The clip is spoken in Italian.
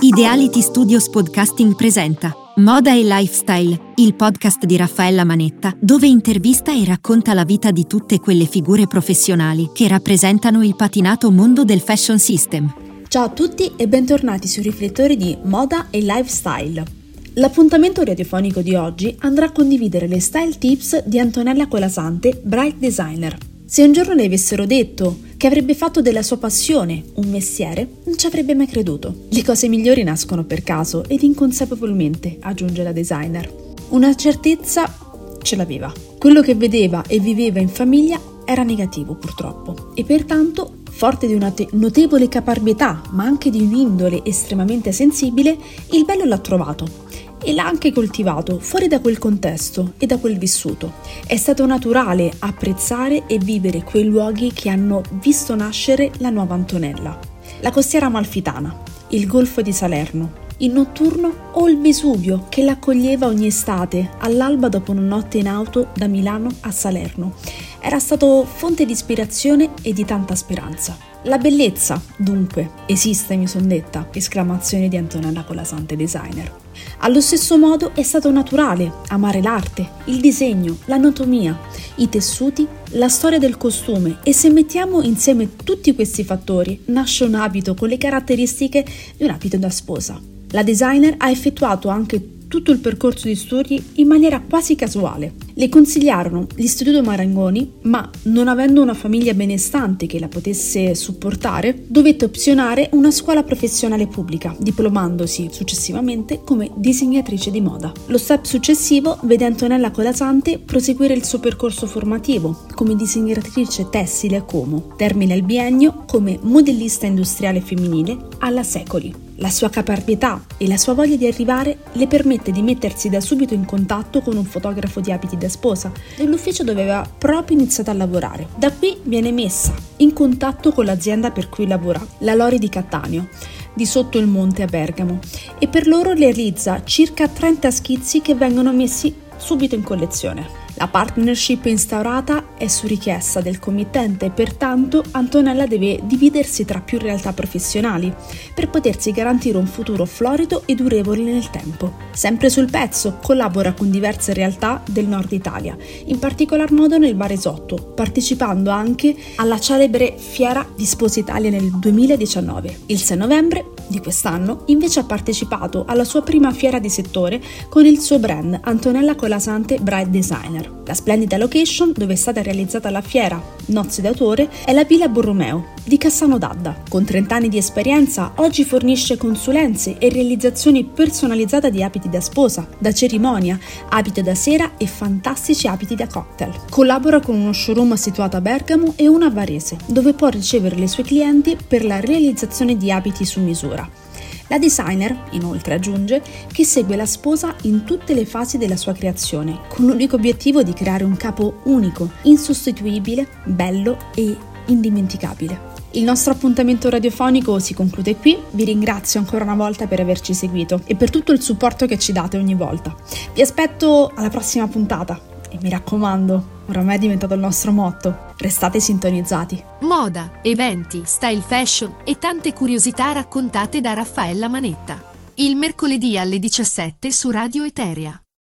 Ideality Studios Podcasting presenta Moda e Lifestyle, il podcast di Raffaella Manetta, dove intervista e racconta la vita di tutte quelle figure professionali che rappresentano il patinato mondo del fashion system. Ciao a tutti e bentornati sui riflettori di Moda e Lifestyle. L'appuntamento radiofonico di oggi andrà a condividere le style tips di Antonella Colasante, Bright Designer. Se un giorno le avessero detto che avrebbe fatto della sua passione un mestiere, non ci avrebbe mai creduto. Le cose migliori nascono per caso ed inconsapevolmente, aggiunge la designer. Una certezza ce l'aveva. Quello che vedeva e viveva in famiglia era negativo purtroppo e pertanto, forte di una te- notevole caparbietà ma anche di un'indole estremamente sensibile, il bello l'ha trovato e l'ha anche coltivato fuori da quel contesto e da quel vissuto. È stato naturale apprezzare e vivere quei luoghi che hanno visto nascere la nuova Antonella. La costiera amalfitana, il golfo di Salerno, il notturno o il Vesuvio che l'accoglieva ogni estate all'alba dopo una notte in auto da Milano a Salerno. Era stato fonte di ispirazione e di tanta speranza. La bellezza, dunque, esiste, mi son detta, esclamazione di Antonella Colasante designer. Allo stesso modo è stato naturale amare l'arte, il disegno, l'anatomia, i tessuti, la storia del costume e se mettiamo insieme tutti questi fattori nasce un abito con le caratteristiche di un abito da sposa. La designer ha effettuato anche tutto il percorso di studi in maniera quasi casuale. Le consigliarono l'Istituto Marangoni, ma non avendo una famiglia benestante che la potesse supportare, dovette opzionare una scuola professionale pubblica, diplomandosi successivamente come disegnatrice di moda. Lo step successivo vede Antonella Colasante proseguire il suo percorso formativo come disegnatrice tessile a Como, termina il biennio come modellista industriale femminile alla Secoli. La sua caparbietà e la sua voglia di arrivare le permette di mettersi da subito in contatto con un fotografo di abiti da sposa nell'ufficio dove aveva proprio iniziato a lavorare. Da qui viene messa in contatto con l'azienda per cui lavora, la Lori di Cattaneo, di sotto il monte a Bergamo, e per loro realizza circa 30 schizzi che vengono messi subito in collezione. La partnership instaurata è su richiesta del committente pertanto Antonella deve dividersi tra più realtà professionali per potersi garantire un futuro florido e durevole nel tempo. Sempre sul pezzo collabora con diverse realtà del nord Italia, in particolar modo nel Baresotto, partecipando anche alla celebre Fiera di Sposa Italia nel 2019. Il 6 novembre di quest'anno invece ha partecipato alla sua prima fiera di settore con il suo brand Antonella Colasante Bride Designer. La splendida location dove è stata realizzata la fiera Nozze d'autore è la Villa Borromeo di Cassano d'Adda. Con 30 anni di esperienza, oggi fornisce consulenze e realizzazioni personalizzate di abiti da sposa, da cerimonia, abiti da sera e fantastici abiti da cocktail. Collabora con uno showroom situato a Bergamo e uno a Varese, dove può ricevere le sue clienti per la realizzazione di abiti su misura. La designer, inoltre, aggiunge che segue la sposa in tutte le fasi della sua creazione, con l'unico obiettivo di creare un capo unico, insostituibile, bello e indimenticabile. Il nostro appuntamento radiofonico si conclude qui, vi ringrazio ancora una volta per averci seguito e per tutto il supporto che ci date ogni volta. Vi aspetto alla prossima puntata e mi raccomando, oramai è diventato il nostro motto, restate sintonizzati. Moda, eventi, style fashion e tante curiosità raccontate da Raffaella Manetta. Il mercoledì alle 17 su Radio Eteria.